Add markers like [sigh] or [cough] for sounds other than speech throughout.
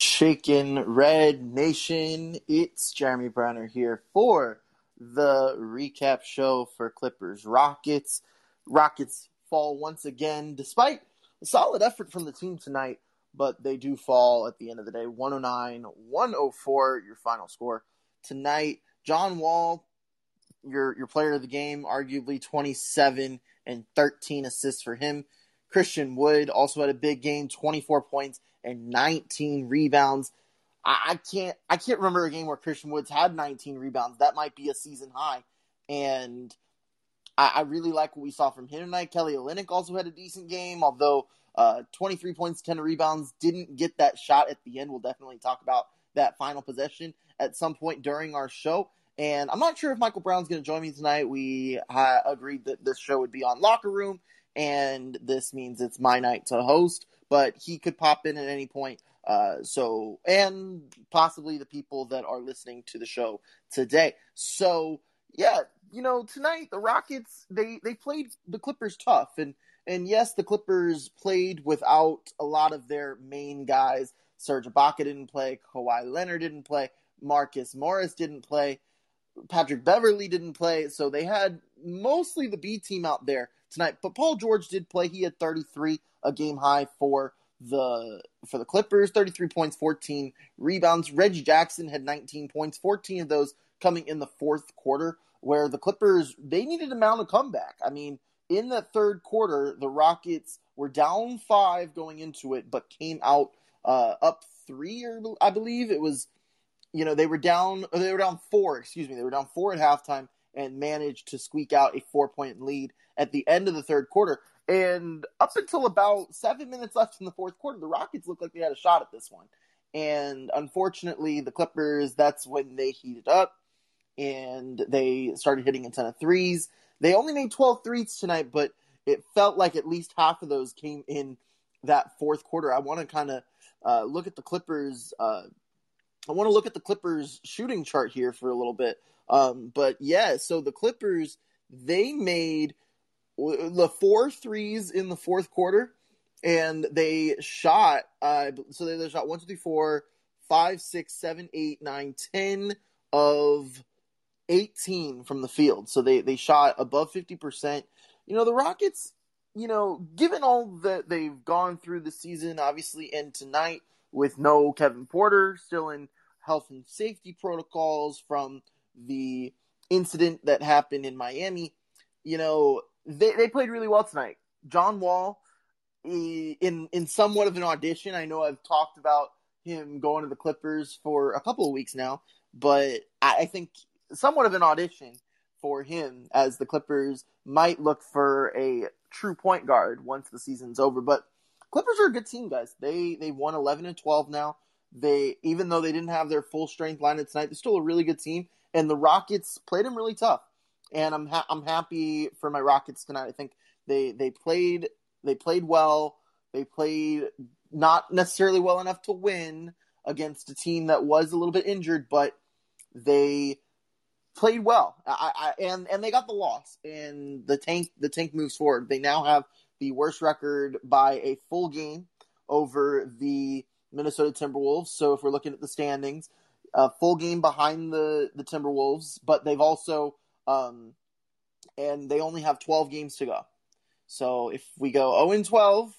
Shaken Red Nation, it's Jeremy Brener here for the recap show for Clippers Rockets. Rockets fall once again, despite a solid effort from the team tonight, but they do fall at the end of the day 109 104, your final score. Tonight, John Wall, your, your player of the game, arguably 27 and 13 assists for him. Christian Wood also had a big game, 24 points and 19 rebounds. I, I can't I can't remember a game where Christian Woods had 19 rebounds. That might be a season high. And I, I really like what we saw from him tonight. Kelly Olynyk also had a decent game, although uh, 23 points, 10 rebounds, didn't get that shot at the end. We'll definitely talk about that final possession at some point during our show. And I'm not sure if Michael Brown's going to join me tonight. We uh, agreed that this show would be on Locker Room, and this means it's my night to host but he could pop in at any point. Uh, so, and possibly the people that are listening to the show today. So, yeah, you know, tonight the Rockets they they played the Clippers tough, and and yes, the Clippers played without a lot of their main guys. Serge Ibaka didn't play, Kawhi Leonard didn't play, Marcus Morris didn't play, Patrick Beverley didn't play, so they had mostly the B team out there tonight. But Paul George did play; he had 33 a game high for the for the Clippers, 33 points, 14 rebounds. Reggie Jackson had 19 points, 14 of those coming in the fourth quarter, where the Clippers they needed to mount a comeback. I mean, in the third quarter, the Rockets were down five going into it, but came out uh, up three, or I believe it was. You know, they were down. They were down four. Excuse me, they were down four at halftime and managed to squeak out a four point lead at the end of the third quarter. And up until about seven minutes left in the fourth quarter, the Rockets looked like they had a shot at this one. And unfortunately, the Clippers, that's when they heated up and they started hitting a ton of threes. They only made 12 threes tonight, but it felt like at least half of those came in that fourth quarter. I want to kind of uh, look at the Clippers. Uh, I want to look at the Clippers shooting chart here for a little bit. Um, but yeah, so the Clippers, they made the four threes in the fourth quarter, and they shot. Uh, so they, they shot one, two, three, four, five, six, seven, eight, nine, ten of eighteen from the field. So they they shot above fifty percent. You know the Rockets. You know, given all that they've gone through the season, obviously, and tonight with no Kevin Porter, still in health and safety protocols from the incident that happened in Miami. You know, they they played really well tonight. John Wall, in in somewhat of an audition. I know I've talked about him going to the Clippers for a couple of weeks now, but I, I think somewhat of an audition for him as the Clippers might look for a true point guard once the season's over. But Clippers are a good team, guys. They they won eleven and twelve now. They even though they didn't have their full strength lineup tonight, they're still a really good team. And the Rockets played them really tough and I'm ha- I'm happy for my Rockets tonight. I think they they played they played well. They played not necessarily well enough to win against a team that was a little bit injured, but they played well. I, I, and and they got the loss. And the tank the tank moves forward. They now have the worst record by a full game over the Minnesota Timberwolves. So if we're looking at the standings, a full game behind the the Timberwolves, but they've also um, and they only have 12 games to go. So if we go 0 and 12,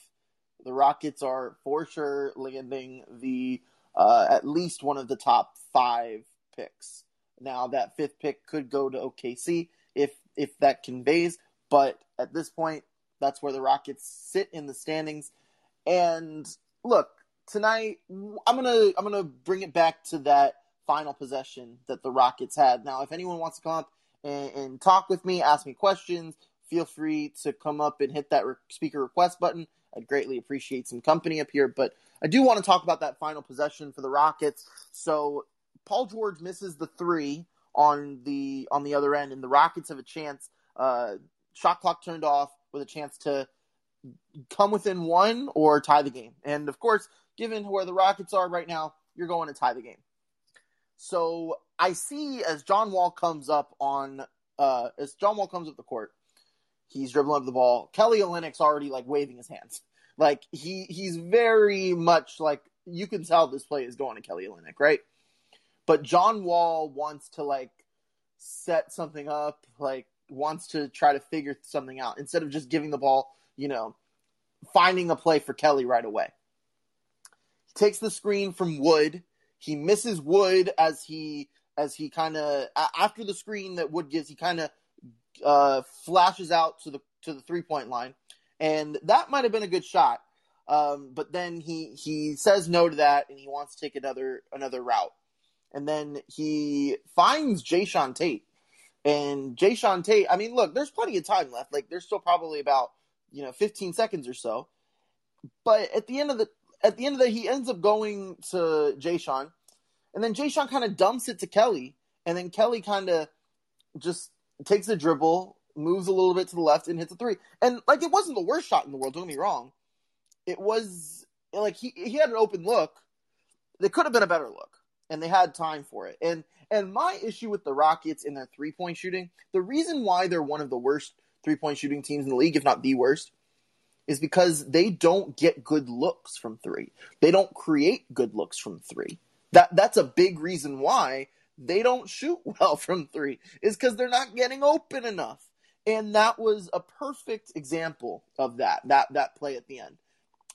the Rockets are for sure landing the uh, at least one of the top five picks. Now that fifth pick could go to OKC if if that conveys, but at this point, that's where the Rockets sit in the standings. And look, tonight I'm gonna I'm gonna bring it back to that final possession that the Rockets had. Now, if anyone wants to come up and, and talk with me, ask me questions, feel free to come up and hit that re- speaker request button. I'd greatly appreciate some company up here, but I do want to talk about that final possession for the Rockets. So Paul George misses the three on the on the other end, and the Rockets have a chance. Uh, shot clock turned off with a chance to come within one or tie the game. And of course, given where the Rockets are right now, you're going to tie the game. So I see as John Wall comes up on uh, as John Wall comes up the court, he's dribbling up the ball. Kelly Olynyk's already like waving his hands. [laughs] Like he he's very much like you can tell this play is going to Kelly Olynyk, right? But John Wall wants to like set something up, like wants to try to figure something out instead of just giving the ball, you know, finding a play for Kelly right away. Takes the screen from Wood. He misses Wood as he as he kind of after the screen that Wood gives, he kind of uh, flashes out to the to the three point line and that might have been a good shot. Um, but then he he says no to that, and he wants to take another another route. And then he finds Jae'Sean Tate, and Jae'Sean Tate. I mean, look, there's plenty of time left. Like there's still probably about you know 15 seconds or so. But at the end of the at the end of the he ends up going to Jae'Sean, and then Jae'Sean kind of dumps it to Kelly, and then Kelly kind of just takes a dribble, moves a little bit to the left and hits a three. And like it wasn't the worst shot in the world, don't get me wrong. It was like he he had an open look. It could have been a better look. And they had time for it. And and my issue with the Rockets in their three point shooting, the reason why they're one of the worst three point shooting teams in the league, if not the worst, is because they don't get good looks from three. They don't create good looks from three. That that's a big reason why they don't shoot [laughs] well from three. Is because they're not getting open enough. And that was a perfect example of that, that, that play at the end.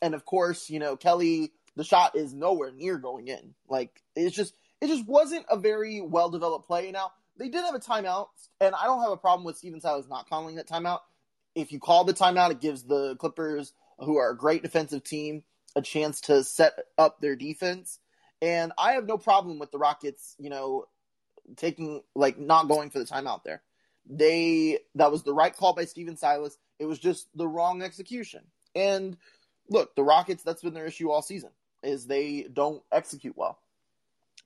And of course, you know, Kelly, the shot is nowhere near going in. Like, it's just, it just wasn't a very well developed play. Now, they did have a timeout, and I don't have a problem with Stephen Silas not calling that timeout. If you call the timeout, it gives the Clippers, who are a great defensive team, a chance to set up their defense. And I have no problem with the Rockets, you know, taking like not going for the timeout there they that was the right call by Stephen Silas. It was just the wrong execution. And look, the Rockets, that's been their issue all season, is they don't execute well.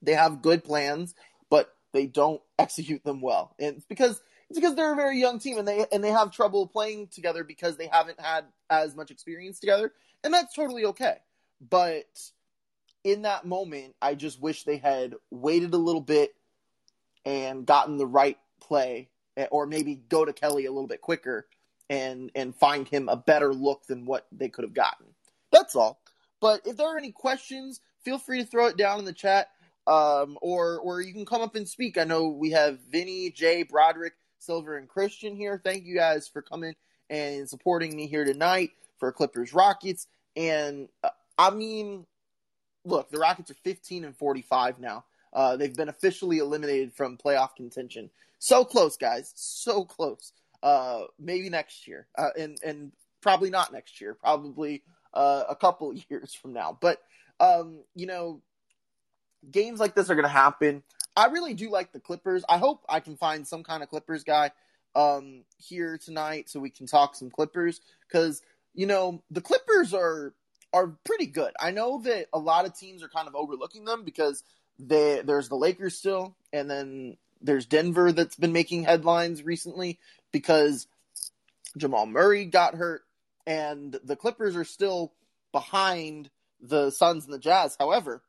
They have good plans, but they don't [laughs] execute them well. And it's because it's because they're a very young team and they and they have trouble playing together because they haven't had as much experience together. And that's totally okay. But in that moment, I just wish they had waited a little bit and gotten the right play Eh, or maybe go to Kelly a little bit quicker and and find him a better look than what they could have gotten. That's all. But if there are any questions, feel free to throw it down in the chat, um, or or you can come up and speak. I know we have Vinny, Jay, Broderick, Silver, and Christian here. Thank you guys for coming and supporting me here tonight for Clippers Rockets. And uh, I mean, look, the Rockets are 15 and 45 now. Uh, they've been officially eliminated from playoff contention. So close, guys. So close. Uh, maybe next year, uh, and and probably not next year. Probably uh, a couple [laughs] years from now. But um, you know, games like this are going to happen. I really do like the Clippers. I hope I can find some kind of Clippers guy um, here tonight so we can talk some Clippers because you know the Clippers are are pretty good. I know that a lot of teams are kind of overlooking them because they, there's the Lakers still, and then there's Denver that's been making headlines recently because Jamal Murray got hurt, and the Clippers are still behind the Suns and the Jazz. However,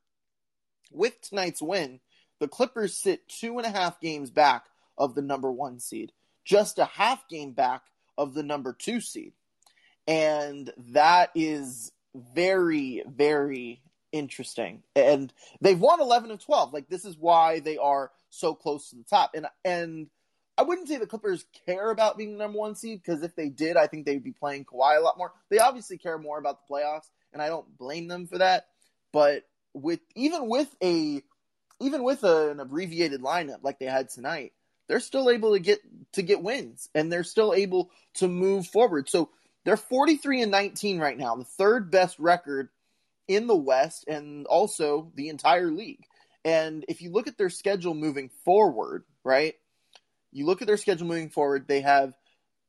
with tonight's win, the Clippers sit two and a half games back of the number one seed, just a half game back of the number two seed. And that is very, very interesting. And they've won 11 of 12. Like, this is why they are so close to the top. And and I wouldn't say the Clippers care about being the number one seed because if they did, I think they'd be playing Kawhi a lot more. They obviously care more about the playoffs, and I don't blame them for that. But with even with a even with a, an abbreviated lineup like they had tonight, they're still able to get to get wins and they're still able to move forward. So they're 43 and 19 right now, the third best record in the West and also the entire league. And if you look at their schedule moving forward, right? You look at their schedule moving forward, they have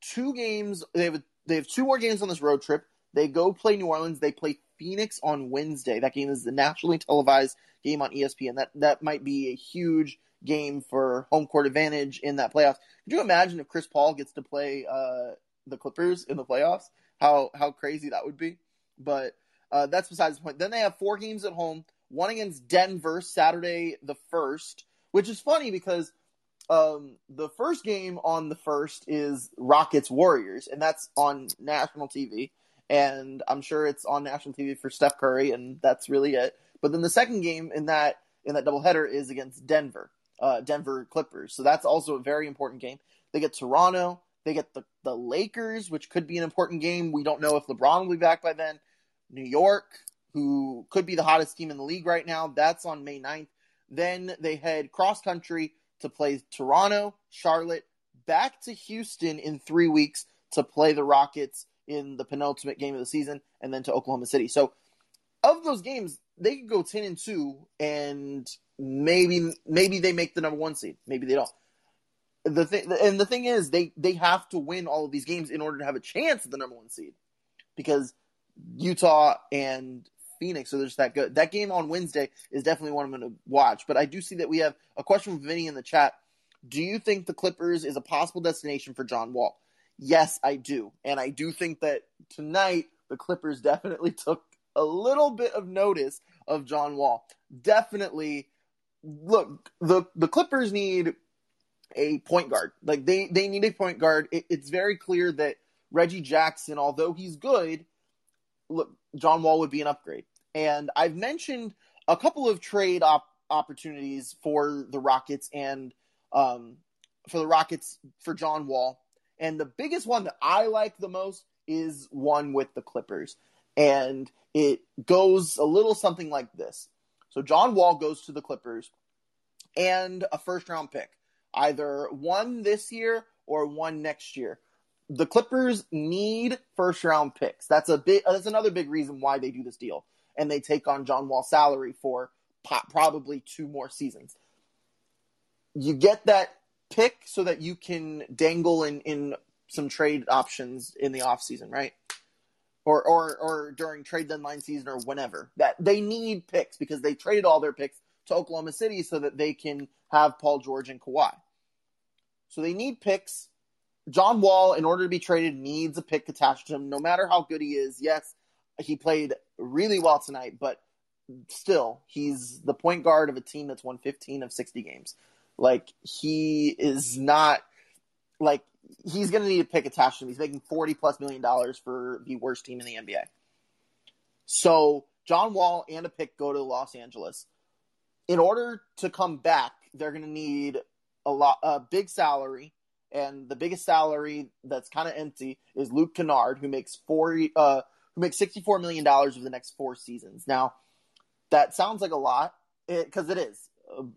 two games, they have a, they have two more games on this road trip. They go play New Orleans, they play Phoenix on Wednesday. That game is the nationally televised game on ESPN. That that might be a huge game for home court advantage in that playoffs. Could you imagine if Chris Paul gets to play uh, the Clippers in the playoffs? How how crazy that would be. But uh, that's besides the point. Then they have four games at home. One against Denver Saturday the first, which is funny because um, the first game on the first is Rockets Warriors, and that's on national TV and I'm sure it's on national TV for Steph Curry, and that's really it. But then the second game in that in that doubleheader is against Denver, uh, Denver Clippers. So that's also a very important game. They get Toronto, they get the the Lakers, which could be an important game. We don't know if LeBron will be back by then. New York, who could be the hottest team in the league right now, that's on May 9th. Then they head cross country to play Toronto, Charlotte, back to Houston in three weeks to play the Rockets in the penultimate game of the season, and then to Oklahoma City. So, of those games, they could go ten and two, and maybe maybe they make the number one seed. Maybe they don't. The thing and the thing is, they they have to win all of these games in order to have a chance at the number one seed, because Utah and Phoenix are just that good. That game on Wednesday is definitely one I'm going to watch. But I do see that we have a question from Vinny in the chat. Do you think the Clippers is a possible destination for John Wall? Yes, I do. And I do think that tonight the Clippers definitely [laughs] took a little bit of notice of John Wall. Definitely look, the the Clippers need a point guard. Like they they need a point guard. It, it's very clear that Reggie Jackson, although he's good, look, John Wall would be an upgrade. And I've mentioned a couple of trade op- opportunities for the Rockets and um, for the Rockets for John Wall. And the biggest one that I like the most is one with the Clippers. And it goes a little something like this. So John Wall goes to the Clippers and a first round pick, either one this year or one next year. The Clippers need first round picks. That's a big that's another big reason why they do this deal. And they take on John Wall's salary for probably two more seasons. You get that pick so that you can dangle in, in some trade options in the offseason, right? Or, or or during trade deadline season or whenever. That they need picks because they traded all their picks to Oklahoma City so that they can have Paul George and Kawhi. So they need picks. John Wall, in order to be traded, needs a pick attached to him, no matter how good he is. Yes, he played really well tonight, but still, he's the point guard of a team that's won 15 of 60 games. Like he is not like he's going to need a pick attached to him. He's making forty plus million dollars for the worst team in the NBA. So John Wall and a pick go to Los Angeles. In order to come back, they're going to need a lot, a big salary, and the biggest salary that's kind of empty is Luke Kennard, who makes four, uh, who makes sixty four million dollars over the next four seasons. Now, that sounds like a lot because it, it is,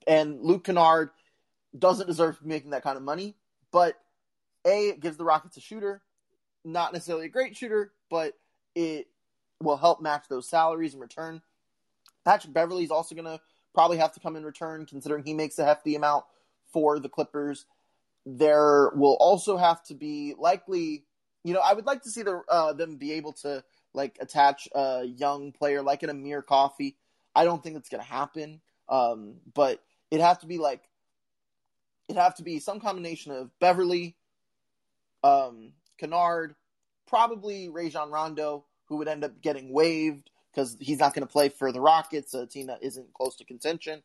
and Luke Kennard doesn't deserve making that kind of money. But a it gives the Rockets a shooter, not necessarily a great shooter, but it will help match those salaries in return. Patrick Beverley is also going to probably have to come in return, considering he makes a hefty amount for the Clippers. There will also have to be likely, you know, I would like to see the, uh, them be able to like attach a young player like an Amir Coffey. I don't think it's going to happen, um, but it has to be like it'd have to be some combination of Beverley, um, Kennard, probably Rajon Rondo, who would end up getting waived because he's not going to play for the Rockets, a team that isn't close to contention.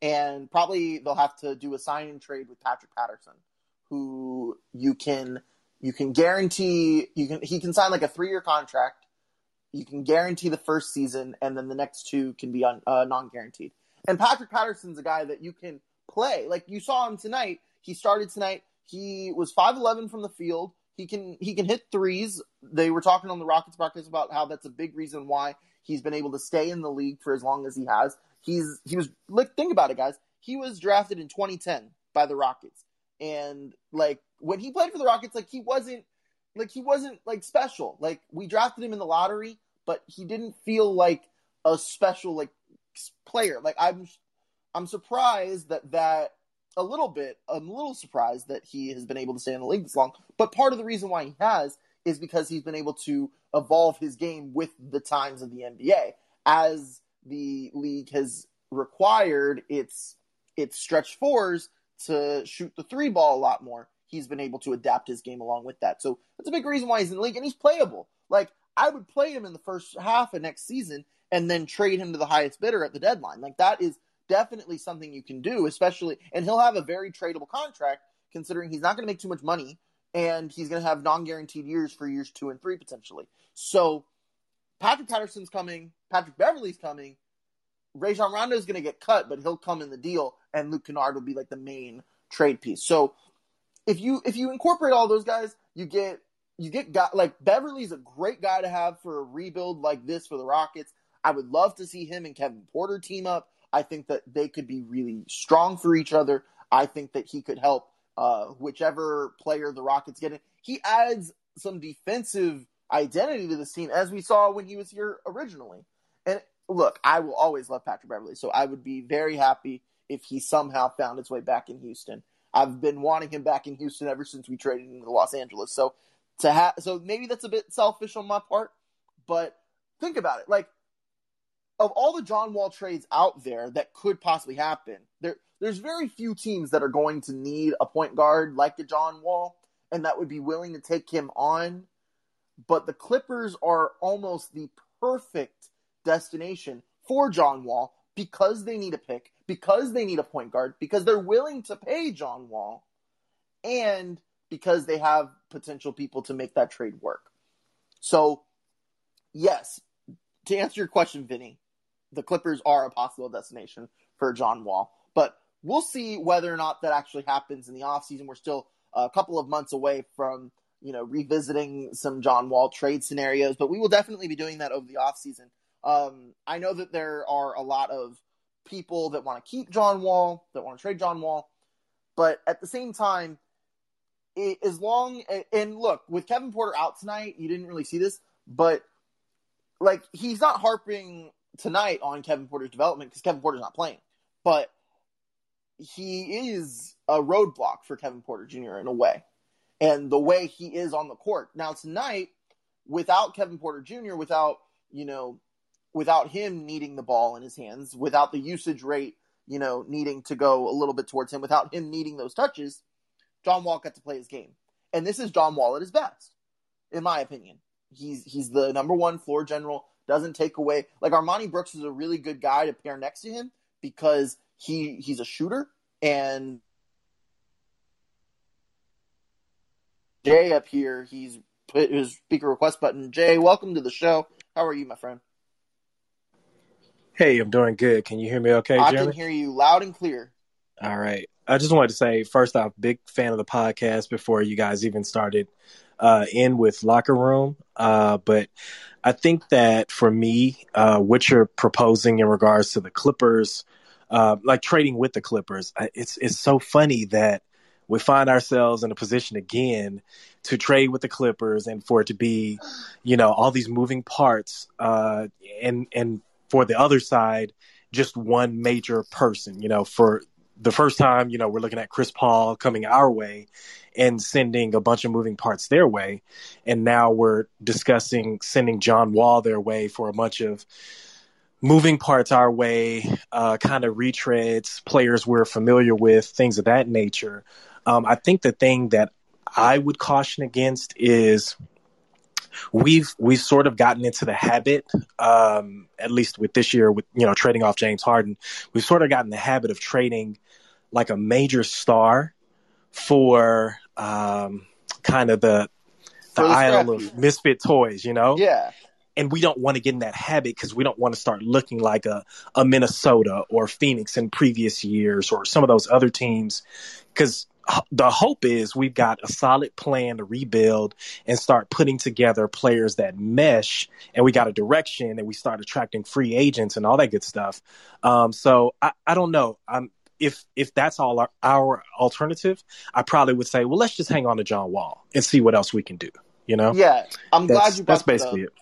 And probably they'll have to do a sign and trade with Patrick Patterson, who you can you can guarantee you can he can sign like a three year contract. You can guarantee the first season, and then the next two can be un, uh, non guaranteed. And Patrick Patterson's a guy that you can play. Like you saw him tonight. He started tonight. He was 5'11 from the field. He can he can hit threes. They were talking on the Rockets podcast about how that's a big reason why he's been able to stay in the league for as long as he has. He's he was like think about it, guys. He was drafted in 2010 by the Rockets, and like when he played for the Rockets, like he wasn't like he wasn't like special. Like we drafted him in the lottery, but he didn't feel like a special like player. Like I'm I'm surprised that that a little bit. I'm a little surprised that he has been able to stay in the league this long. But part of the reason why he has is because he's been able to evolve his game with the times of the NBA. As the league has required its its stretch fours to shoot the three ball a lot more, he's been able to adapt his game along with that. So that's a big reason why he's in the league and he's playable. Like I would play him in the first half of next season and then trade him to the highest bidder at the deadline. Like that is definitely something you can do, especially and he'll have a very tradable contract considering he's not going to make too much money and he's going to have non-guaranteed years for years 2 and 3 potentially. So Patrick Patterson's coming, Patrick Beverley's coming. Rajon Rondo is going to get cut, but he'll come in the deal, and Luke Kennard will be like the main trade piece. So if you if you incorporate all those guys, you get you get guy, like Beverley's a great guy to have for a rebuild like this for the Rockets. I would love to see him and Kevin Porter team up. I think that they could be really strong for each other. I think that he could help uh, whichever player the Rockets get in. He adds some defensive identity to this team, as we saw when he was here originally. And look, I will always love Patrick Beverley, so I would be very happy if he somehow found his way back in Houston. I've been wanting him back in Houston ever since we traded him to Los Angeles. So to have, so maybe that's a bit selfish on my part, but think about it. Like of all the John Wall trades out there that could possibly happen, there there's very few teams that are going to need a point guard like a John Wall and that would be willing to take him on. But the Clippers are almost the perfect destination for John Wall because they need a pick, because they need a point guard, because they're willing to pay John Wall, and because they have potential people to make that trade work. So, yes, to answer your question, Vinny, the Clippers are a possible destination for John Wall. But we'll see whether or not that actually happens in the offseason. We're still a couple of months away from, you know, revisiting some John Wall trade scenarios, but we will definitely be doing that over the offseason. Um, I know that there are a lot of people that want to keep John Wall, that want to trade John Wall, but at the same time, it, as long and look with Kevin Porter out tonight, you didn't really see this, but like he's not harping tonight on Kevin Porter's development because Kevin Porter's not playing, but he is a roadblock for Kevin Porter Jr. in a way, and the way he is on the court now tonight, without Kevin Porter Jr., without you know without him needing the ball in his hands, without the usage rate, you know, needing to go a little bit towards him, without him needing those touches, John Wall got to play his game. And this is John Wall at his best, in my opinion. He's he's the number one floor general, doesn't take away like Armoni Brooks is a really good guy to pair next to him because he he's a shooter and Jay up here, he's put his speaker request button. Jay, welcome to the show. How are you, my friend? Hey, I'm doing good. Can you hear me okay, I Jeremy? can hear you loud and clear. All right. I just wanted to say, first off, big fan of the podcast before you guys even started uh, in with Locker Room. Uh, but I think that for me, uh, what you're proposing in regards to the Clippers, uh, like trading with the Clippers, it's it's so funny that we find ourselves in a position again to trade with the Clippers and for it to be, you know, all these moving parts uh, and and for the other side, just one major person. You know, for the first time, you know, we're looking at Chris Paul coming our way and sending a bunch of moving parts their way. And now we're discussing sending John Wall their way for a bunch of moving parts our way, uh, kind of retreads, players we're familiar with, things of that nature. Um, I think the thing that I would caution against is we've we've sort of gotten into the habit, um, at least with this year, with you know trading off James Harden, we've sort of gotten the habit of trading like a major star for um, kind of the the aisle of misfit toys, you know? Yeah. And we don't want to get in that habit because we don't want to start looking like a, a Minnesota or Phoenix in previous years or some of those other teams. Because the hope is we've got a solid plan to rebuild and start putting together players that mesh and we got a direction and we start attracting free agents and all that good stuff. Um, so I, I don't know. I'm, if if that's all our, our, alternative, I probably would say, well, let's just hang on to John Wall and see what else we can do. You know? Yeah, I'm that's, glad you brought that's basically that it.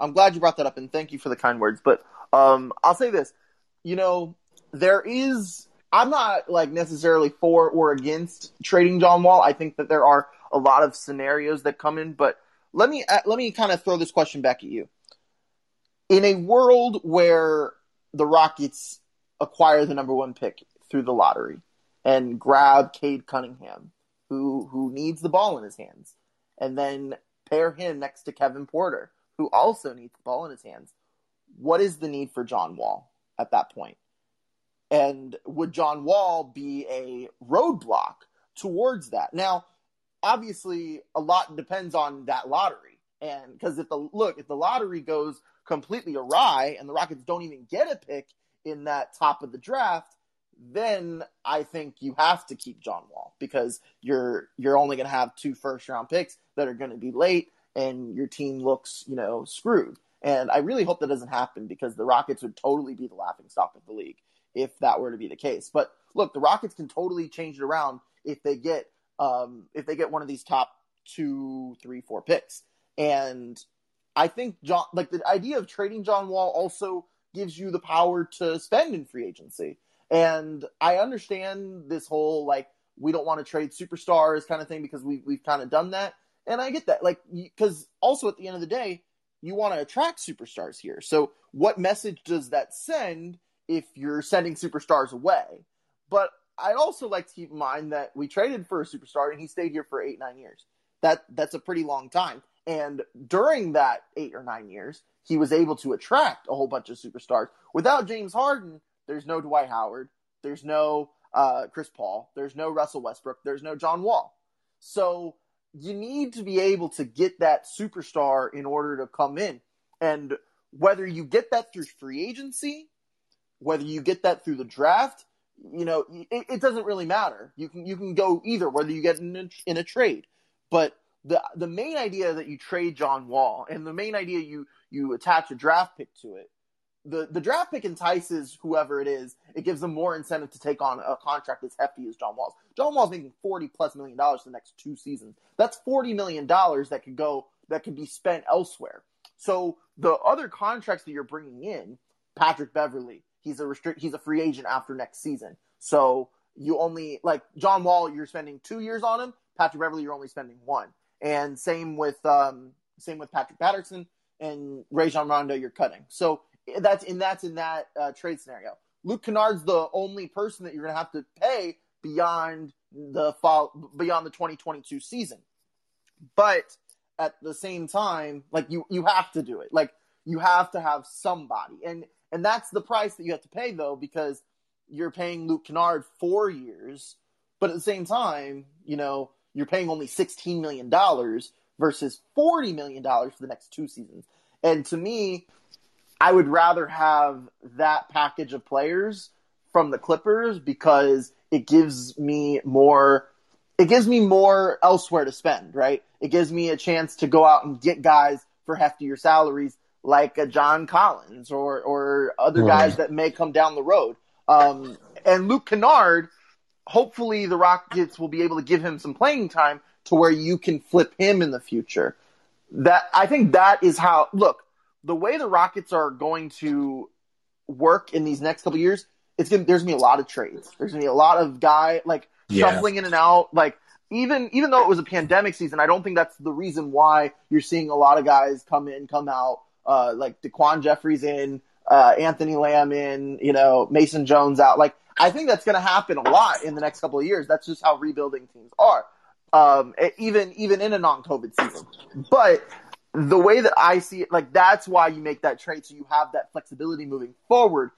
I'm glad you brought that up, and thank you for the kind words. But um, I'll say this: you know, there is. I'm not like necessarily for or against trading John Wall. I think that there are a lot of scenarios that come in, but let me uh, let me kind of throw this question back at you. In a world where the Rockets acquire the number one pick through the lottery and grab Cade Cunningham, who who needs the ball in his hands, and then pair him next to Kevin Porter, who also needs the ball in his hands. What is the need for John Wall at that point? And would John Wall be a roadblock towards that? Now, obviously, a lot depends on that lottery. And because if the look, if the lottery goes completely awry and the Rockets don't even get a pick in that top of the draft, then I think you have to keep John Wall because you're you're only going to have two first round picks that are going to be late and your team looks, you know, screwed. And I really hope that doesn't happen because the Rockets would totally be the laughing stock of the league if that were to be the case. But look, the Rockets can totally change it around if they get um, if they get one of these top two, three, four picks. And I think John, like the idea of trading John Wall also gives you the power to spend in free agency. And I understand this whole like we don't want to trade superstars kind of thing because we we've kind of done that, and I get that. Like because also at the end of the day, you want to attract superstars here. So what message does that send if you're sending superstars away? But I'd also like to keep in mind that we traded for a superstar and he stayed here for eight nine years. That that's a pretty long time. And during that eight or nine years, he was able to attract a whole bunch of superstars. Without James Harden, there's no Dwight Howard, there's no uh, Chris Paul, there's no Russell Westbrook, there's no John Wall. So you need to be able to get that superstar in order to come in. And whether you get that through free agency, whether you get that through the draft, you know, it, it doesn't really matter. You can you can go either, whether you get in a, in a trade. But the the main idea that you trade John Wall and the main idea you you attach a draft pick to it the the draft pick entices whoever it is. It gives them more incentive to take on a contract as hefty as John Wall's. John Wall's making forty plus million dollars the next two seasons. That's forty million dollars that could go that could be spent elsewhere. So the other contracts that you're bringing in, Patrick Beverley, he's a restrict, he's a free agent after next season. So you only like John Wall, you're spending two years on him. Patrick Beverley, you're only spending one. And same with um, same with Patrick Patterson and Rajon Rondo, you're cutting. So that's in that's in that uh, trade scenario. Luke Kennard's the only person that you're going to have to pay beyond the fall beyond the 2022 season. But at the same time, like you you have to do it. Like you have to have somebody. And and that's the price that you have to pay though because you're paying Luke Kennard 4 years, but at the same time, you know, you're paying only 16 million dollars versus 40 million dollars for the next two seasons. And to me, I would rather have that package of players from the Clippers because it gives me more it gives me more elsewhere to spend, right? It gives me a chance to go out and get guys for heftier salaries like a John Collins or or other guys that may come down the road. Um, and Luke Kennard, hopefully the Rockets will be able to give him some playing time to where you can flip him in the future. That I think that is how look, the way the Rockets are going to work in these next couple years, it's gonna there's gonna be a lot of trades. There's gonna be a lot of guy like Yeah. shuffling in and out. Like even even though it was a pandemic season, I don't think that's the reason why you're seeing a lot of guys come in, come out. Uh, like DaQuan Jeffries in, uh, Anthony Lamb in, you know, Mason Jones out. Like I think that's gonna happen a lot in the next couple of years. That's just how rebuilding teams are. Um, even even in a non-COVID season, but the way that I see it, like that's why you make that trade so you have that flexibility moving forward.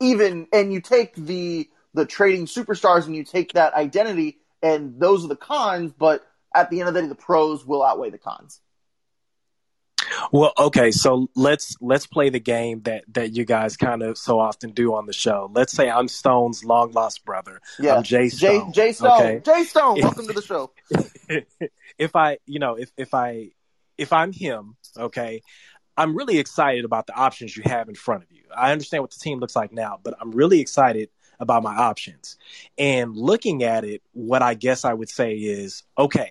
Even and you take the the trading superstars and you take that identity, and those are the cons. But at the end of the day, the pros will outweigh the cons. Well, okay, so let's let's play the game that that you guys kind of so often do on the show. Let's say I'm Stone's long lost brother. Yeah, I'm Jay Stone. Jay, Jay Stone. okay? Jay Stone. [laughs] Welcome to the show. [laughs] if I, you know, if if I if I'm him, okay, I'm really excited about the options you have in front of you. I understand what the team looks like now, but I'm really excited about my options. And looking at it, what I guess I would say is, okay,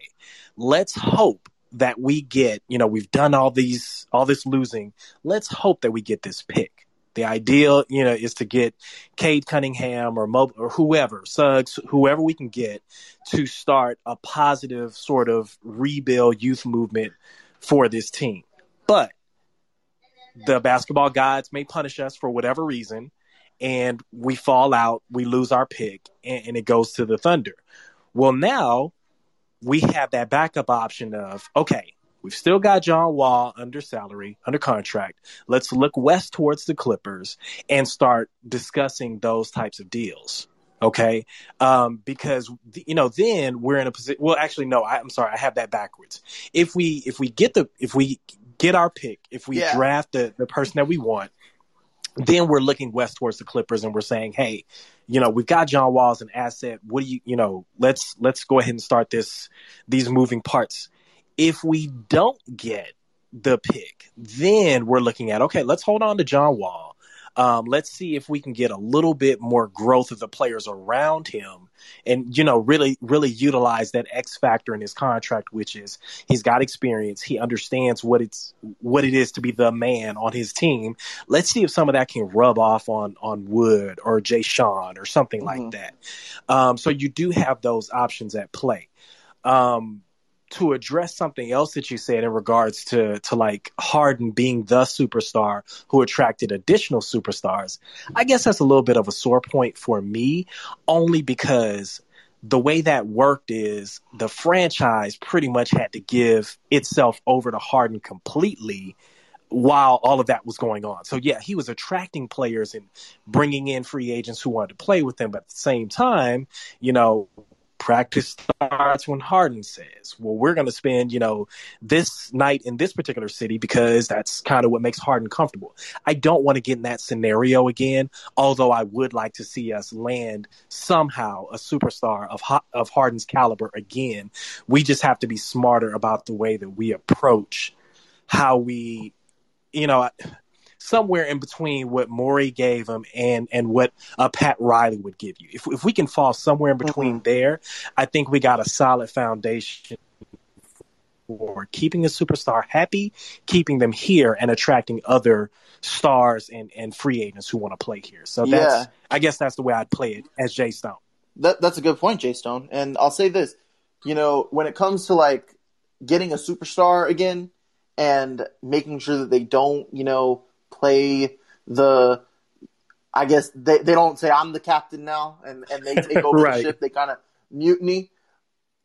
let's hope that we get, you know, we've done all these all this losing. Let's hope that we get this pick. The ideal, you know, is to get Cade Cunningham or Mo- or whoever, Suggs, whoever we can get to start a positive sort of rebuild youth movement for this team. But the basketball gods may punish us for whatever reason, and we fall out, we lose our pick, and, and it goes to the Thunder. Well, now we have that backup option of okay, we've still got John Wall under salary, under contract. Let's look west towards the Clippers and start discussing those types of deals. Okay, um, because you know then we're in a position. Well, actually, no, I, I'm sorry, I have that backwards. If we if we get the if we get our pick, if we Yeah. draft the the person that we want, then we're looking west towards the Clippers and we're saying, hey, you know, we've got John Wall as an asset. What do you, you know, let's let's go ahead and start this these moving parts. If we don't get the pick, then we're looking at okay, let's hold on to John Wall. Um, let's see if we can get a little bit more growth of the players around him, and you know, really, really utilize that X factor in his contract, which is he's got experience, he understands what it's what it is to be the man on his team. Let's see if some of that can rub off on on Wood or Jae'Sean or something Mhm. like that. Um, so you do have those options at play. Um, to address something else that you said in regards to to like Harden being the superstar who attracted additional superstars, I guess that's a little bit of a sore point for me, only because the way that worked is the franchise pretty much had to give itself over to Harden completely while all of that was going on. So yeah, he was attracting players and bringing in free agents who wanted to play with him, but at the same time, you know, practice starts when Harden says, "Well, we're going to spend, you know, this night in this particular city because that's kind of what makes Harden comfortable." I don't want to get in that scenario again, although I would like to see us land somehow a superstar of of Harden's caliber again. We just have to be smarter about the way that we approach how we, you know, somewhere in between what Morey gave him and and what uh, Pat Riley would give you. If if we can fall somewhere in between there, I think we got a solid foundation for keeping a superstar happy, keeping them here, and attracting other stars and and free agents who want to play here. So that's Yeah. I guess that's the way I'd play it as Jay Stone. That that's a good point, Jay Stone. And I'll say this, you know, when it comes to like getting a superstar again and making sure that they don't, you know, play the I guess they, they don't say I'm the captain now and, and they take over [laughs] Right. the ship, they kind of mutiny.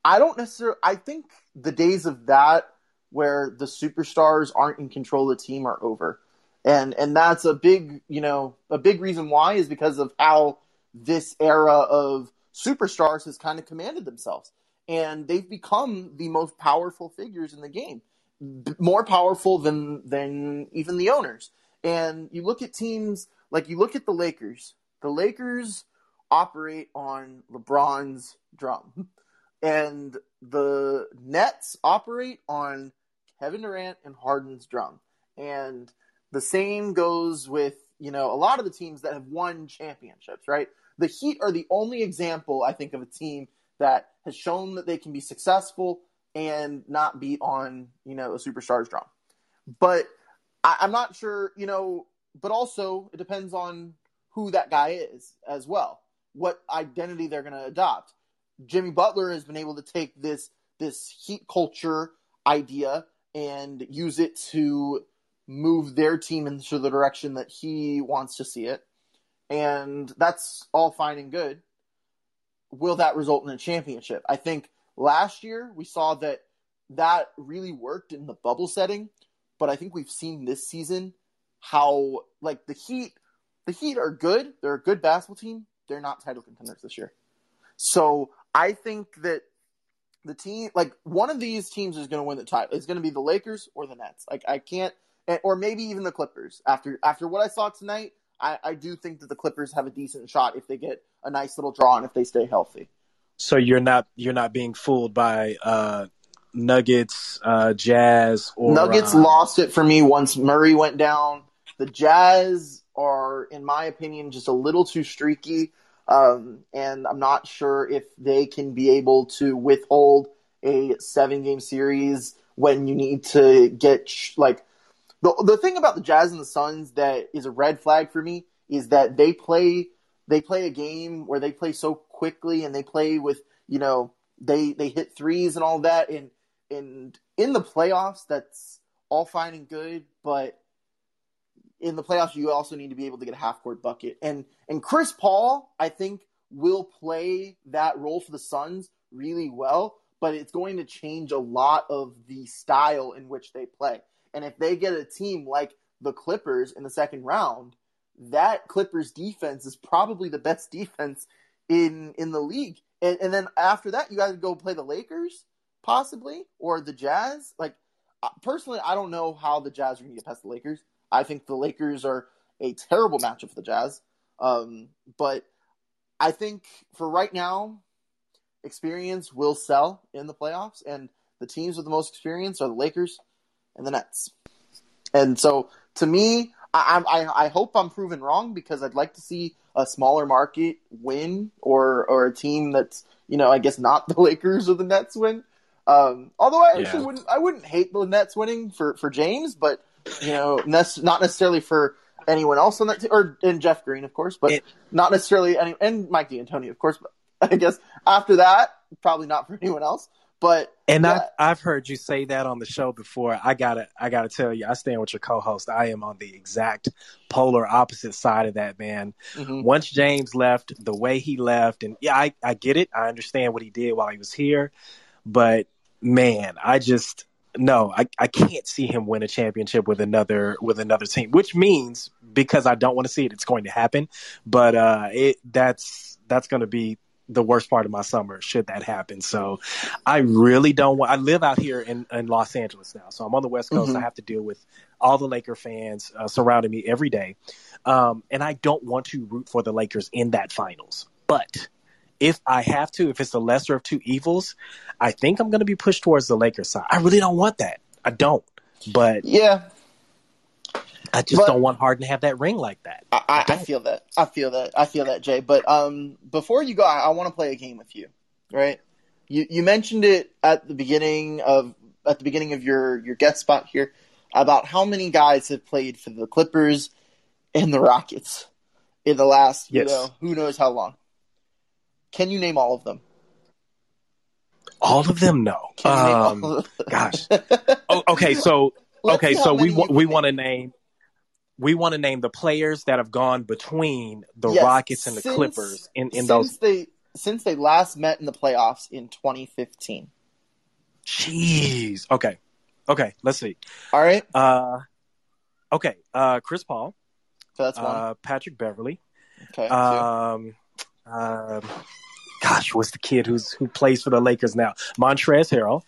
I don't necessarily I think the days of that where the superstars aren't in control of the team are over. And and that's a big, you know, a big reason why is because of how this era of superstars has kind of commanded themselves and they've become the most powerful figures in the game B- more powerful than than even the owners and you look at teams like you look at the Lakers. The Lakers operate on LeBron's drum. [laughs] And the Nets operate on Kevin Durant and Harden's drum. And the same goes with you know a lot of the teams that have won championships right? The Heat are the only example, I think, of a team that has shown that they can be successful and not be on, you know, a superstar's drum. But I, I'm not sure, you know, but also it depends on who that guy is as well, what identity they're going to adopt. Jimmy Butler has been able to take this this Heat culture idea and use it to move their team into the direction that he wants to see it and that's all fine and good. Will that result in a championship? I think last year we saw that that really worked in the bubble setting, but I think we've seen this season how like the Heat, the Heat are good. They're a good basketball team. They're not title contenders this year. So I think that the team like one of these teams is going to win the title. It's going to be the Lakers or the Nets. Like I can't, or maybe even the Clippers. After after what I saw tonight, I, I do think that the Clippers have a decent shot if they get a nice little draw and if they stay healthy. So you're not you're not being fooled by uh, Nuggets, uh, Jazz, or Nuggets uh, lost it for me once Murray went down. The Jazz are, in my opinion, just a little too streaky. Um, and I'm not sure if they can be able to withhold a seven game series when you need to get sh- like the the thing about the Jazz and the Suns that is a red flag for me is that they play they play a game where they play so quickly and they play with you know they they hit threes and all that and and in the playoffs that's all fine and good but in the playoffs you also need to be able to get a half court bucket. And and Chris Paul I think will play that role for the Suns really well but it's going to change a lot of the style in which they play. And if they get a team like the Clippers in the second round that Clippers defense is probably the best [laughs] defense in in the league. And, and then after that you guys go play the Lakers possibly or the Jazz like personally I don't know how the Jazz are going to get past the Lakers I think the Lakers are a terrible matchup for the Jazz. Um, but I think for right now, experience will sell in the playoffs, and the teams with the most experience are the Lakers and the Nets. And so, to me, I, I, I hope I'm proven wrong because I'd like to see a smaller market win or or a team that's you know I guess not the [laughs] Lakers or the Nets win. Um, although I actually Yeah. wouldn't I wouldn't hate the Nets winning for for James, but you know, nec- not necessarily for anyone else on that team, or and Jeff Green, of course, but It- not necessarily any, and Mike D'Antoni, of course. But [laughs] I guess after that, probably not for anyone else. But And yeah, I've, I've heard you say that on the show before. I gotta I gotta tell you, I stand with your co-host. I am on the exact polar opposite side of that, man. mhm. Once James left, the way he left, and yeah, I, I get it. I understand what he did while he was here, but man, I just no, I, I can't see him win a championship with another with another team. Which means because I don't want to see it, it's going to happen. But uh, it that's that's going to be the worst part of my summer should that happen. So I really don't want. I live out here in, in Los Angeles now, so I'm on the West Coast. Mhm. I have to deal with all the Laker fans uh, surrounding me every day, um, and I don't want to root for the Lakers in that finals. But if I have to, if it's the lesser of two evils, I think I'm going to be pushed towards the Lakers side. I really don't want that. I don't, but yeah, I just But- don't want Harden to have that ring like that. I, I, I feel that. I feel that. I feel that, Jay. But um, before you go, I, I want to play a game with you. Right? You you mentioned it at the beginning of at the beginning of your your guest spot here about how many guys have played for the Clippers and the Rockets in the last Yes. you know who knows how long. Can you name all of them? All of them, no. Can you name Um, of them? gosh. [laughs] Oh, okay, so Let's okay, so we we want to name we want to name the players that have gone between the Yes, Rockets and the since- Clippers in in since those. they since they last met in the playoffs in 2015. Jeez. Okay. Okay. Let's see. All right, Uh. Okay. Uh. Chris Paul. so that's one. Uh. Patrick Beverley. Okay. Um. Um. Gosh, what's the kid who's who plays for the Lakers now? Montrezl Harrell.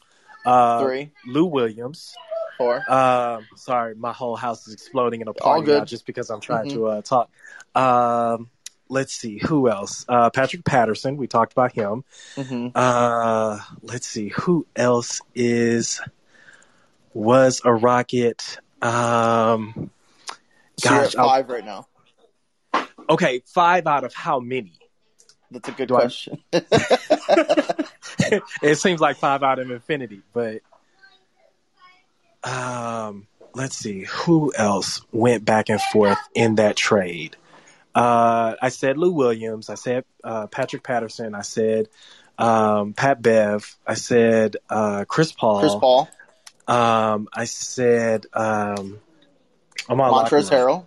Uh, three, Lou Williams. four. Um, sorry, my whole house is exploding in a party now just because I'm trying Mhm. to uh, talk. Um, let's see who else. Uh, Patrick Patterson. We talked about him. hmm Uh, let's see who else is was a Rocket. Um, So Gosh, I'll- five right now. okay, five out of how many? That's a good Do I- question. [laughs] [laughs] it seems like five out of infinity, but um, let's see who else went back and forth in that trade. Uh, I said Lou Williams. I said uh, Patrick Patterson. I said um, Pat Bev. I said uh, Chris Paul. Chris Paul, Um, I said um, Montrezl. Harrell.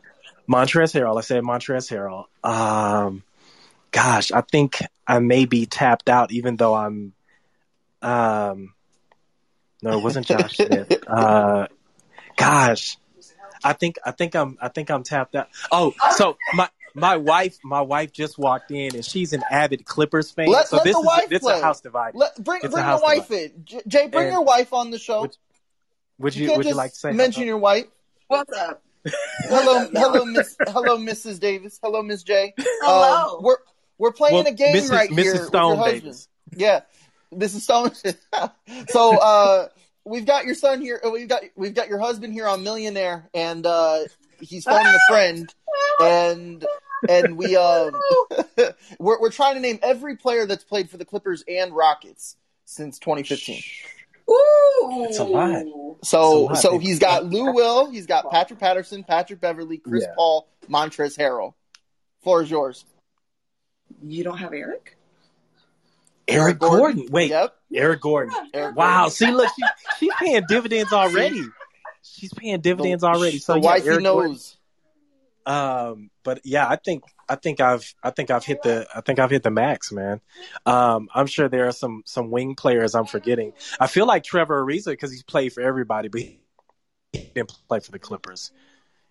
Montrezl Harrell. I said Montrezl Harrell. Um, gosh, I think I may be tapped out, even though I'm. Um, no, it wasn't Josh Smith. [laughs] Uh, gosh, I think I think I'm I think I'm tapped out. Oh, so my my wife, my wife just walked in, and she's an avid Clippers fan. Let- so let this the is wife it's play. a house divided. Let, bring It's bring your wife divided. in. J- Jay, bring And- your wife on the show. Would- Would you you Would you just like to say mention your wife. What's up? Hello, [laughs] hello, Miss. Hello, Mrs. Davis. Hello, Miss J. Hello. Um, we're we're playing Well, a game Mrs. right Mrs. here with Stone your husband. Davis. Yeah, Mrs. Stone. [laughs] so uh, we've got your son here. uh, We've got we've got your husband here on Millionaire, and uh, he's phoning a friend, and and we um [laughs] we're we're trying to name every player that's played for the Clippers and Rockets since 2015. Ooh. It's a lot. So It's a so lot. he's got Lou Will, he's got Patrick Patterson, Patrick Beverley, Chris Yeah. Paul, Montrezl Harrell. Floor is yours. You don't have Eric? Eric Gordon. Wait, Yep. Eric Gordon. Eric Wow. Gordon. See, look, she, she's paying dividends [laughs] already. She's paying dividends already. So why yeah, wifey Eric Gordon. knows. Um, but yeah, I think I think I've I think I've hit the I think I've hit the max, man. Um, I'm sure there are some some wing players I'm forgetting. I feel like Trevor Ariza because he's played for everybody, but he didn't play for the Clippers.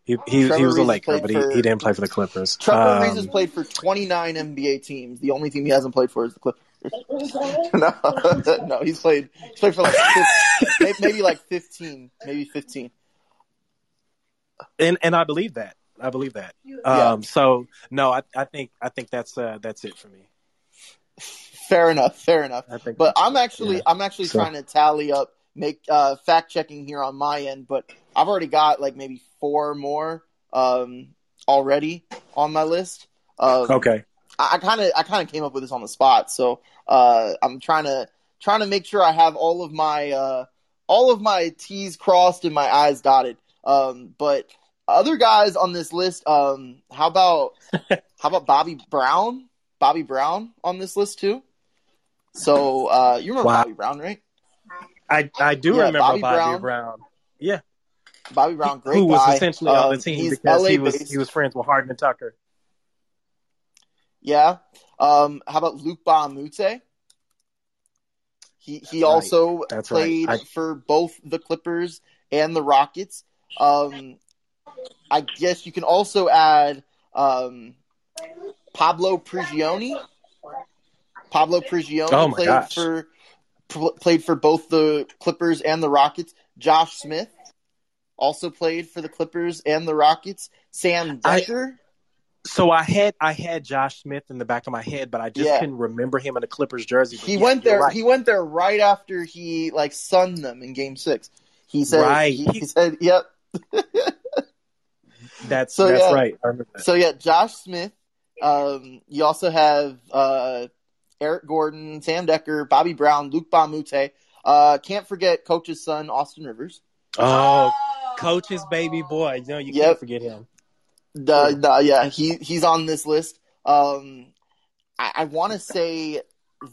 He he, he was a Laker, but he, for- he didn't play for the Clippers. Trevor Um, Ariza's played for 29 NBA teams. The only team he hasn't played for is the Clippers. [laughs] no, [laughs] no, he's played. He's played for like 15, maybe like 15, maybe 15. and and I believe that. I believe that. Yeah. Um, so no, I, I think I think that's uh, that's it for me. Fair enough. Fair enough. I think, But I'm actually Yeah. I'm actually So- trying to tally up, make uh, fact checking here on my end. But I've already got like maybe four more um, already on my list. Um, okay. I kind of I kind of came up with this on the spot, so uh, I'm trying to trying to make sure I have all of my uh, all of my T's crossed and my I's dotted. Um, but other guys on this list, um, how about [laughs] how about Bobby Brown? Bobby Brown on this list too. So uh, you remember Wow. Bobby Brown, right? I I do Yeah, remember Bobby Bobby, Brown. Brown. Yeah, Bobby Brown, great who was guy. essentially on Um, the team because LA he was based. he was friends with Harden and Tucker. Yeah. Um, how about Luc Mbah a Moute? He he That's also That's right. played I- for both the Clippers and the Rockets. Um, I guess you can also add um, Pablo Prigioni. Pablo Prigioni Oh played gosh. for pl- played for both the Clippers and the Rockets. Josh Smith also played for the Clippers and the Rockets. Sam I- So I had I had Josh Smith in the back of my head, but I just Yeah. couldn't remember him in a Clippers jersey. He yeah, went there. right. He went there right after he like sunned them in Game Six. He said. Right. He, he said, "Yep." [laughs] that's so, that's yeah. right. I remember that. So yeah, Josh Smith. Um, you also have uh, Eric Gordon, Sam Dekker, Bobby Brown, Luc Mbah a Moute. Uh, can't forget Coach's son, Austin Rivers. Oh, coach's baby boy. No, you Yep. can't forget him. The, the, yeah, he he's on this list. Um, I, I want to say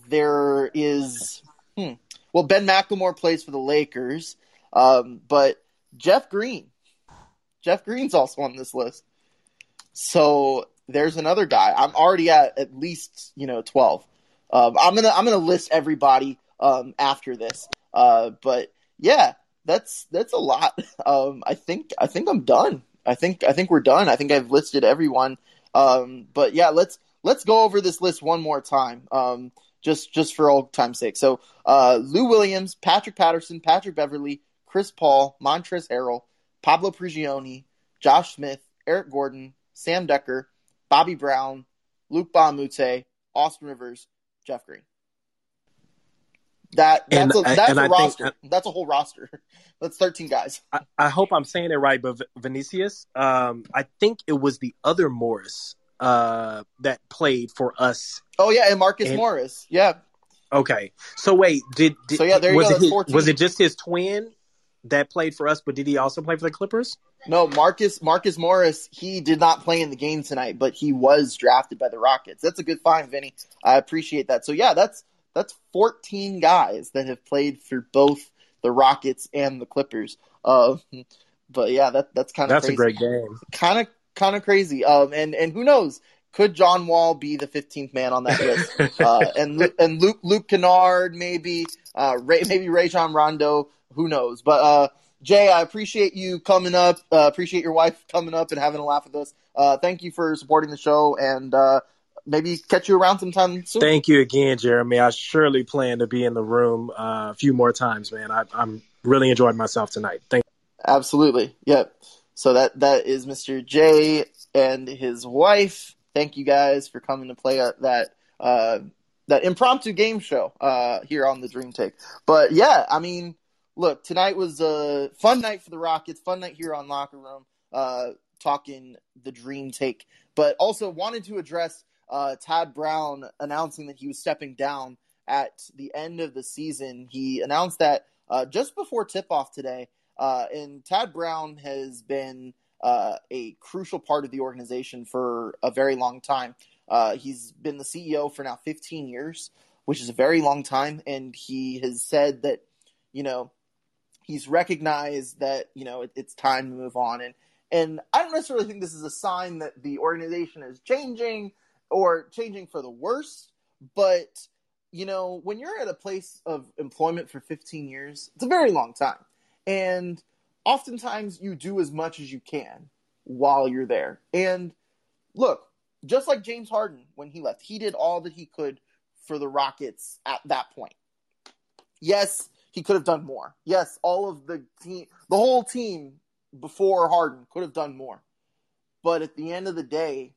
there is, hmm, well, Ben McLemore plays for the Lakers, um, but Jeff Green, Jeff Green's also on this list. So there's another guy. I'm already at at least you know twelve. Um, I'm gonna I'm gonna list everybody um, after this. Uh, but yeah, that's that's a lot. [laughs] Um, I think I think I'm done. I think I think we're done. I think I've listed everyone. Um, but yeah, let's let's go over this list one more time. Um, just just for old time's sake. So uh, Lou Williams, Patrick Patterson, Patrick Beverley, Chris Paul, Montrezl Harrell, Pablo Prigioni, Josh Smith, Eric Gordon, Sam Dekker, Bobby Brown, Luc Mbah a Moute, Austin Rivers, Jeff Green. That that's And a that's a think- roster. that's a whole roster. [laughs] That's thirteen guys. I, I hope I'm saying it right, but Vinicius, um, I think it was the other Morris uh, that played for us. Oh yeah, and Marcus And- Morris. Yeah, Okay, so wait, did, did So, yeah, there you was go, it his- was it just his twin that played for us, but did he also play for the Clippers? No, Marcus Marcus Morris. He did not play in the game tonight, but he was drafted by the Rockets. That's a good find, Vinny. I appreciate that. So yeah, that's that's fourteen guys that have played for both the Rockets and the Clippers. Uh, but yeah, that that's kind of That's a great game. kind of kind of crazy. Um, and and who knows? Could John Wall be the fifteenth man on that list? [laughs] uh, and and Luke Luke Kennard maybe uh Ray, maybe Rajon Rondo who knows but uh Jay I appreciate you coming up uh, appreciate your wife coming up and having a laugh with us uh, thank you for supporting the show, and uh, maybe catch you around sometime soon. Thank you again, Jeremy. I surely plan to be in the room uh, a few more times, man. I, I'm really enjoyed myself tonight. Thank. Absolutely. Yep. So that that is Mr. Jay and his wife. Thank you guys for coming to play uh, that uh, that impromptu game show uh, here on the Dream Take. But yeah, I mean, look, tonight was a fun night for the Rockets. Fun night here on Locker Room, uh, talking the Dream Take. But also wanted to address uh, Tad Brown announcing that he was stepping down at the end of the season. He announced that uh, just before tip off today. Uh, and Tad Brown has been uh, a crucial part of the organization for a very long time. Uh, he's been the CEO for now 15 years, which is a very long time. And he has said that, you know, he's recognized that, you know, it, it's time to move on. And, and I don't necessarily think this is a sign that the organization is changing or changing for the worse, but you know, when you're at a place of employment for 15 years, it's a very long time. And oftentimes you do as much as you can while you're there. And look, just like James Harden when he left, he did all that he could for the Rockets at that point. Yes, he could have done more. Yes, all of the team, the whole team before Harden could have done more. But at the end of the day,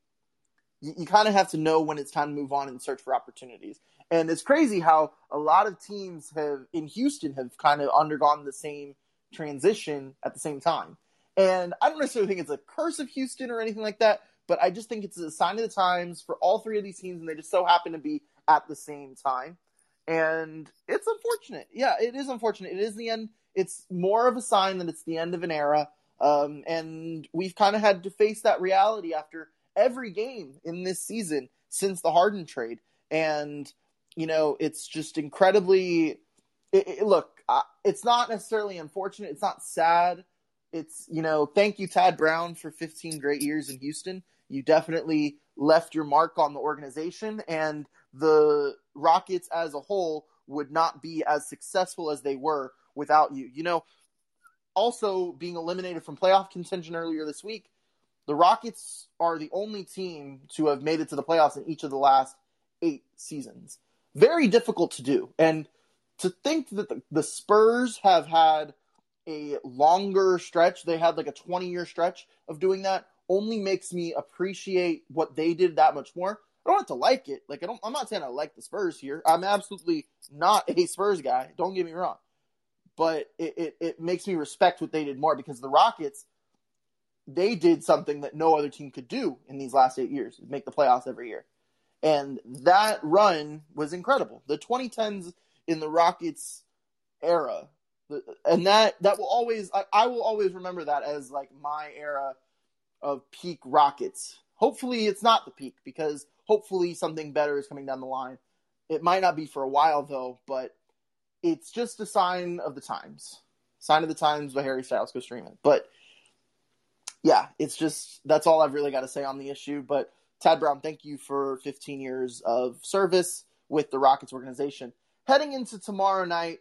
you, you kind of have to know when it's time to move on and search for opportunities. And it's crazy how a lot of teams have in Houston have kind of undergone the same transition at the same time. And I don't necessarily think it's a curse of Houston or anything like that, but I just think it's a sign of the times for all three of these teams, and they just so happen to be at the same time. And it's unfortunate. Yeah, it is unfortunate. It is the end. It's more of a sign that it's the end of an era. Um, and we've kind of had to face that reality after every game in this season since the Harden trade. And, you know, it's just incredibly. It, it, look, it's not necessarily unfortunate. It's not sad. It's, you know, thank you, Tad Brown, for 15 great years in Houston. You definitely left your mark on the organization, and the Rockets as a whole would not be as successful as they were without you. You know, also being eliminated from playoff contention earlier this week, the Rockets are the only team to have made it to the playoffs in each of the last eight seasons. Very difficult to do. And to think that the, the Spurs have had a longer stretch, they had like a 20 year stretch of doing that, only makes me appreciate what they did that much more. I don't have to like it. Like I don't I'm not saying I like the Spurs here. I'm absolutely not a Spurs guy. Don't get me wrong. But it, it, it makes me respect what they did more because the Rockets, they did something that no other team could do in these last eight years, make the playoffs every year. And that run was incredible. The 2010s in the Rockets era, and that that will always I, I will always remember that as like my era of peak Rockets. Hopefully, it's not the peak because hopefully something better is coming down the line. It might not be for a while though, but it's just a sign of the times. Sign of the times by Harry Styles. Go stream it. But yeah, it's just that's all I've really got to say on the issue. But Tad Brown, thank you for 15 years of service with the Rockets organization. Heading into tomorrow night,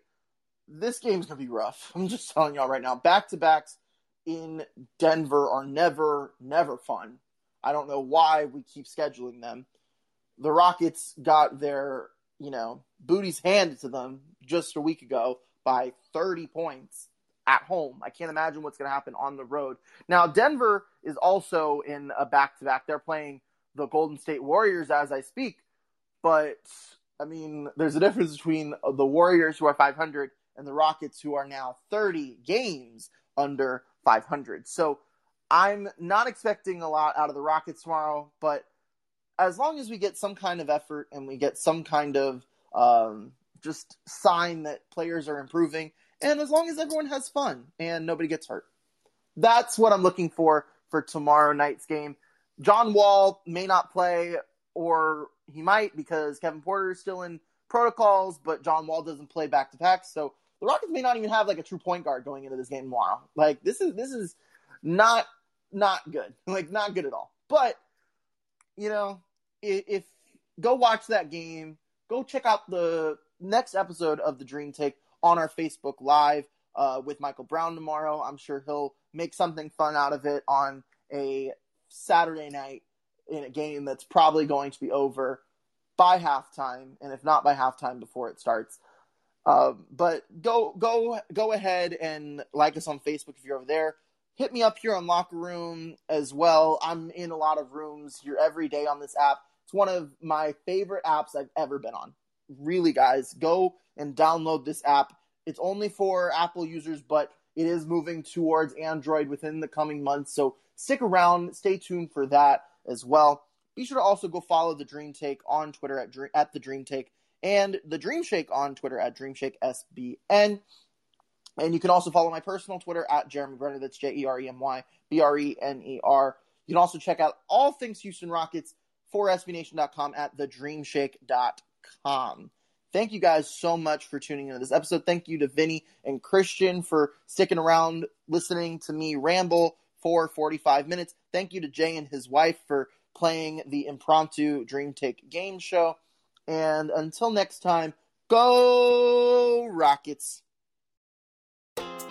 this game's gonna be rough. [laughs] I'm just telling y'all right now. Back to backs in Denver are never, never fun. I don't know why we keep scheduling them. The Rockets got their, you know, booties handed to them just a week ago by 30 points at home. I can't imagine what's going to happen on the road. Now, Denver is also in a back to back. They're playing the Golden State Warriors as I speak. But, I mean, there's a difference between the Warriors who are 500 and the Rockets who are now 30 games under 500. So I'm not expecting a lot out of the Rockets tomorrow, but as long as we get some kind of effort and we get some kind of um, just sign that players are improving, and as long as everyone has fun and nobody gets hurt, that's what I'm looking for for tomorrow night's game. John Wall may not play, or he might because Kevin Porter is still in protocols, but John Wall doesn't play back to back, so the Rockets may not even have like a true point guard going into this game tomorrow. Like this is this is not not good. Like not good at all. But you know, if, if go watch that game, go check out the next episode of the Dream Take on our Facebook Live uh, with Michael Brown tomorrow. I'm sure he'll make something fun out of it on a Saturday night in a game that's probably going to be over by halftime, and if not by halftime, before it starts. Um, but go go go ahead and like us on Facebook if you're over there. Hit me up here on Locker Room as well. I'm in a lot of rooms here every day on this app. It's one of my favorite apps I've ever been on. Really, guys, go and download this app. It's only for Apple users, but it is moving towards Android within the coming months. So stick around, stay tuned for that as well. Be sure to also go follow the Dream Take on Twitter at, at the Dream Take and the Dream Shake on Twitter at DreamShakeSBN. And you can also follow my personal Twitter at Jeremy Brener. That's J E R E M Y B R E N E R. You can also check out all things Houston Rockets for SBNation.com at thedreamshake.com. Thank you guys so much for tuning into this episode. Thank you to Vinny and Christian for sticking around listening to me ramble for 45 minutes. Thank you to Jay and his wife for playing the impromptu Dream Take game show. And until next time, go Rockets.